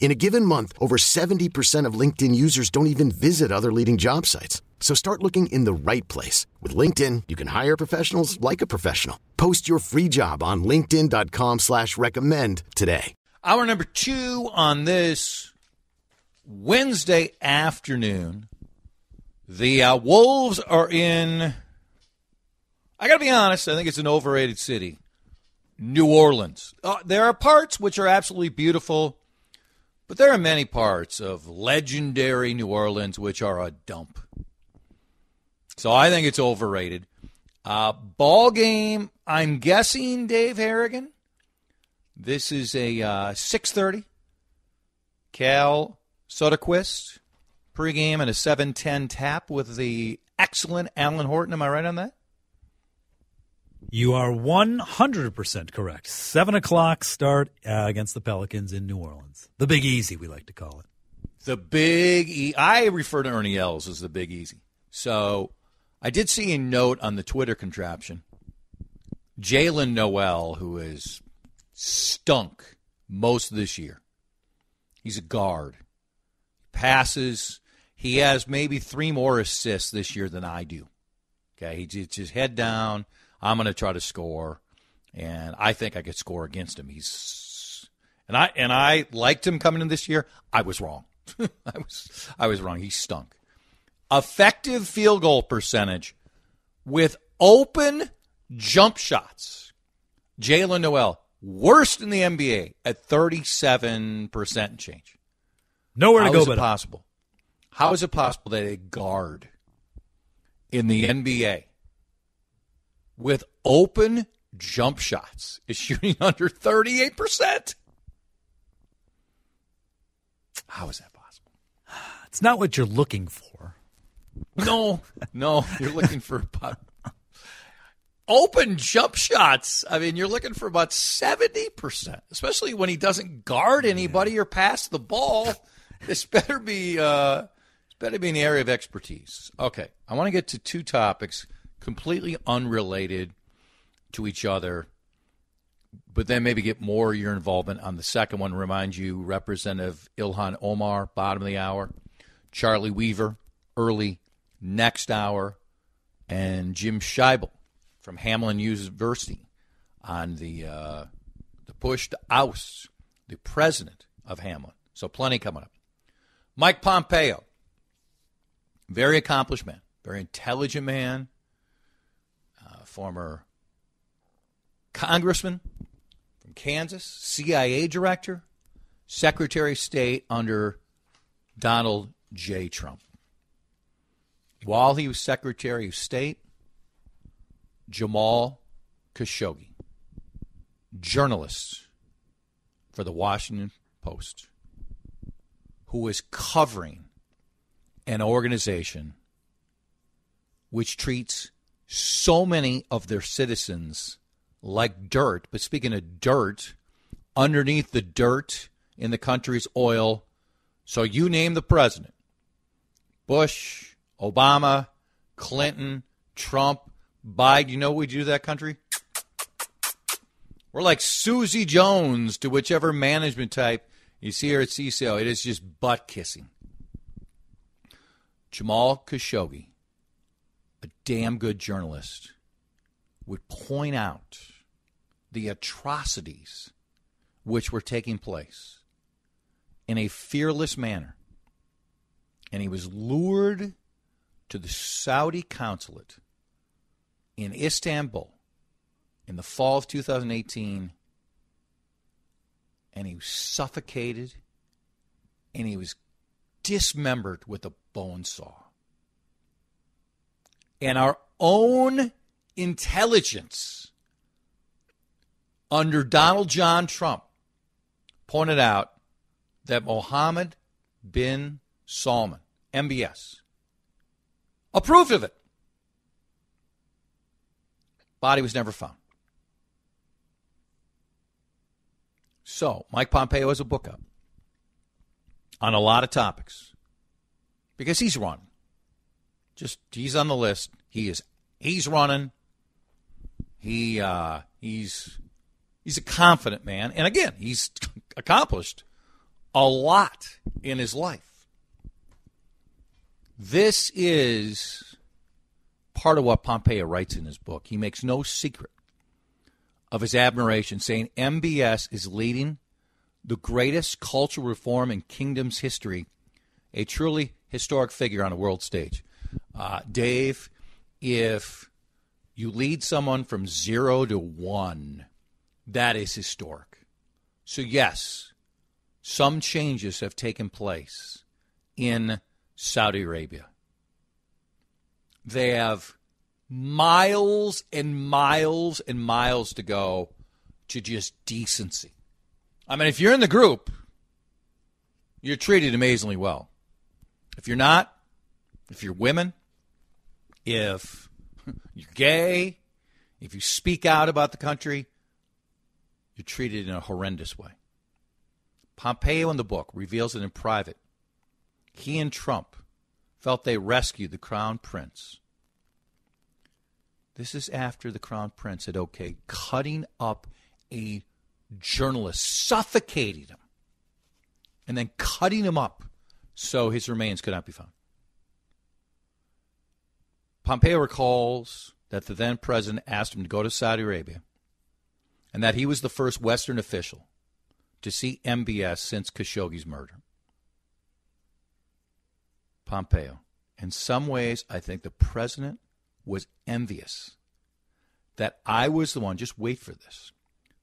In a given month, over 70% of LinkedIn users don't even visit other leading job sites. So start looking in the right place. With LinkedIn, you can hire professionals like a professional. Post your free job on linkedin.com slash recommend today. Hour number two on this Wednesday afternoon. The uh, Wolves are in, I got to be honest, I think it's an overrated city. New Orleans. Uh, there are parts which are absolutely beautiful but there are many parts of legendary New Orleans which are a dump. So I think it's overrated. Uh, ball game. I'm guessing Dave Harrigan. This is a uh, 6:30. Cal Soderquist pregame and a 7:10 tap with the excellent Alan Horton. Am I right on that? You are 100% correct. 7 o'clock start uh, against the Pelicans in New Orleans. The Big Easy, we like to call it. The Big E. I refer to Ernie Els as the Big Easy. So I did see a note on the Twitter contraption. Jaylen Nowell, who is stunk most of this year, he's a guard. Passes. He has maybe three more assists this year than I do. Okay, he's just head down I'm going to try to score, and I think I could score against him. He's and I and I liked him coming in this year. I was wrong. I was I was wrong. He stunk. Effective field goal percentage with open jump shots. Jaylen Nowell, worst in the NBA at 37% change. Nowhere to How go but possible? How is it possible that a guard in the NBA with open jump shots is shooting under 38%. How is that possible? It's not what you're looking for. No, no, you're looking for about open jump shots. I mean, you're looking for about 70%, especially when he doesn't guard anybody or pass the ball. This better be uh this better be an area of expertise. Okay, I want to get to two topics completely unrelated to each other, but then maybe get more your involvement on the second one. Remind you, Representative Ilhan Omar, bottom of the hour, Charlie Weaver, early next hour, and Jim Scheibel from Hamline University on the uh, the push to oust the president of Hamline. So plenty coming up. Mike Pompeo, very accomplished man, very intelligent man, former congressman from Kansas, CIA director, Secretary of State under Donald J. Trump. While he was Secretary of State, Jamal Khashoggi, journalist for the Washington Post, who was covering an organization which treats so many of their citizens like dirt. But speaking of dirt, underneath the dirt in the country's oil, so you name the president Bush, Obama, Clinton, Trump, Biden. You know what we do to that country? We're like Susie Jones to whichever management type you see here at CCO. It is just butt kissing. Jamal Khashoggi, a damn good journalist, would point out the atrocities which were taking place in a fearless manner. And he was lured to the Saudi consulate in Istanbul in the fall of 2018 and he was suffocated and he was dismembered with a bone saw. And our own intelligence under Donald John Trump pointed out that Mohammed bin Salman, MBS, approved of it. Body was never found. So, Mike Pompeo has a book up on a lot of topics because he's running. Just he's on the list. He is he's running. He uh, he's he's a confident man, and again, he's accomplished a lot in his life. This is part of what Pompeo writes in his book. He makes no secret of his admiration, saying MBS is leading the greatest cultural reform in kingdom's history, a truly historic figure on a world stage. Uh, Dave, if you lead someone from zero to one, that is historic. So, yes, some changes have taken place in Saudi Arabia. They have miles and miles and miles to go to just decency. I mean, if you're in the group, you're treated amazingly well. If you're not, if you're women, if you're gay, if you speak out about the country, you're treated in a horrendous way. Pompeo in the book reveals it in private, he and Trump felt they rescued the crown prince this is after the crown prince had okay cutting up a journalist, suffocating him, and then cutting him up so his remains could not be found. Pompeo recalls that the then president asked him to go to Saudi Arabia and that he was the first Western official to see MBS since Khashoggi's murder. Pompeo. In some ways, I think the president was envious that I was the one, just wait for this,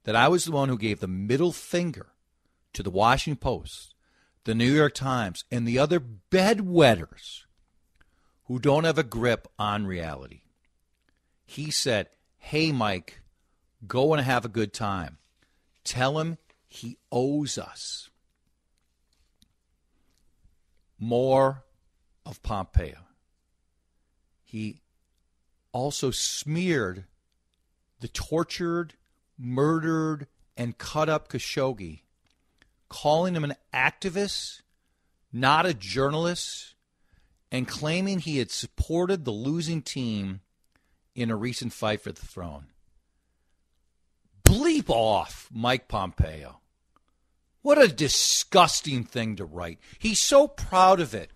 that I was the one who gave the middle finger to the Washington Post, the New York Times, and the other bedwetters who don't have a grip on reality. He said, Hey, Mike, go and have a good time. Tell him he owes us more of Pompeo. He also smeared the tortured, murdered, and cut up Khashoggi, calling him an activist, not a journalist, and claiming he had supported the losing team in a recent fight for the throne. Bleep off, Mike Pompeo. What a disgusting thing to write. He's so proud of it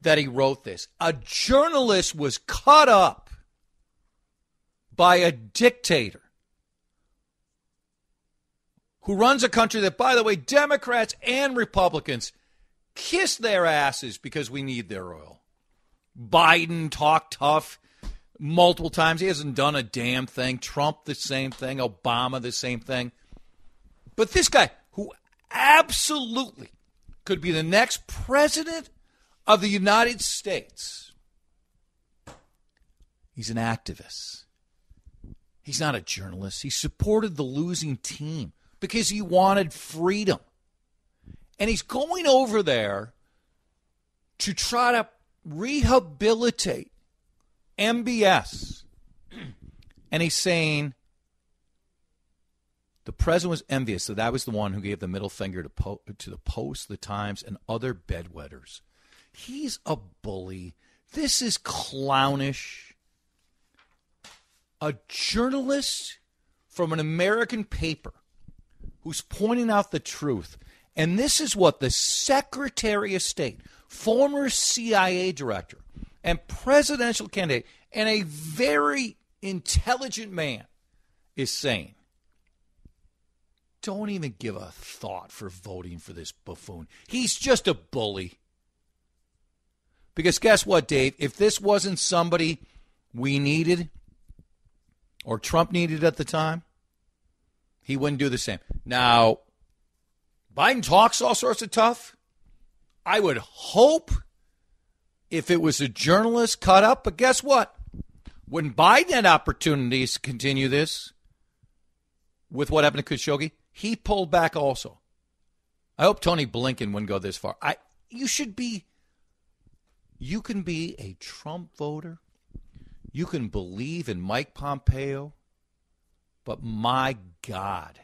that he wrote this. A journalist was cut up by a dictator who runs a country that, by the way, Democrats and Republicans kiss their asses because we need their oil. Biden talked tough multiple times. He hasn't done a damn thing. Trump, the same thing. Obama, the same thing. But this guy, who absolutely could be the next president of the United States, he's an activist. He's not a journalist. He supported the losing team because he wanted freedom. And he's going over there to try to rehabilitate MBS. And he's saying the president was envious So that was the one who gave the middle finger to, po- to the Post, the Times, and other bedwetters. He's a bully. This is clownish a journalist from an American paper who's pointing out the truth. And this is what the Secretary of State, former CIA director, and presidential candidate, and a very intelligent man is saying. Don't even give a thought for voting for this buffoon. He's just a bully. Because guess what, Dave? If this wasn't somebody we needed, or Trump needed at the time, he wouldn't do the same. Now, Biden talks all sorts of tough. I would hope if it was a journalist cut up, but guess what? When Biden had opportunities to continue this with what happened to Khashoggi, he pulled back also. I hope Tony Blinken wouldn't go this far. I you should be you can be a Trump voter. You can believe in Mike Pompeo. But my God,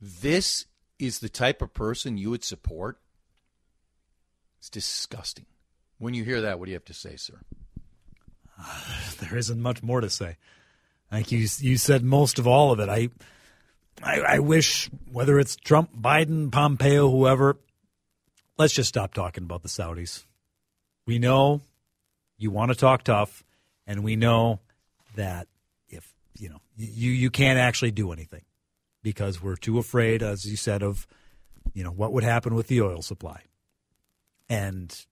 this is the type of person you would support? It's disgusting. When you hear that, what do you have to say, sir? There isn't much more to say. I think you you said most of all of it. I, I I wish whether it's Trump, Biden, Pompeo, whoever, let's just stop talking about the Saudis. We know you want to talk tough, and we know that if you know you you can't actually do anything because we're too afraid, as you said, of you know what would happen with the oil supply, and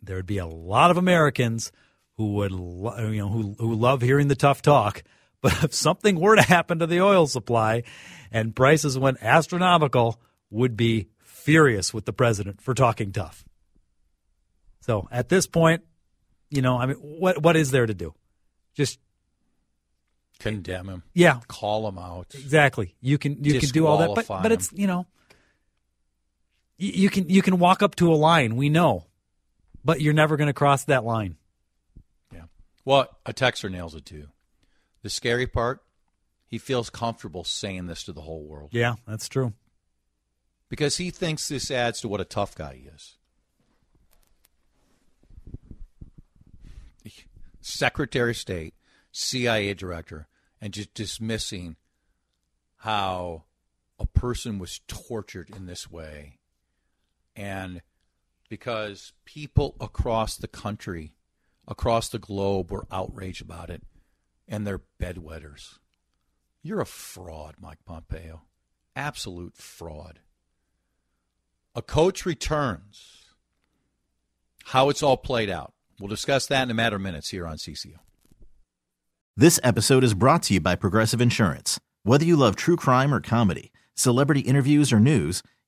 there would be a lot of Americans who would lo- you know who who love hearing the tough talk. But if something were to happen to the oil supply and prices went astronomical, would be furious with the president for talking tough. So at this point, you know, I mean, what what is there to do? Just condemn him. Yeah, call him out. Exactly. You can you can do all that, but but it's you know, you, can you can walk up to a line. We know, but you're never going to cross that line. Yeah. Well, a texter nails it too. The scary part, he feels comfortable saying this to the whole world. Yeah, that's true. Because he thinks this adds to what a tough guy he is. Secretary of State, CIA director, and just dismissing how a person was tortured in this way. And because people across the country, across the globe, were outraged about it, and they're bedwetters. You're a fraud, Mike Pompeo. Absolute fraud. A coach returns. How it's all played out. We'll discuss that in a matter of minutes here on CCO. This episode is brought to you by Progressive Insurance. Whether you love true crime or comedy, celebrity interviews or news,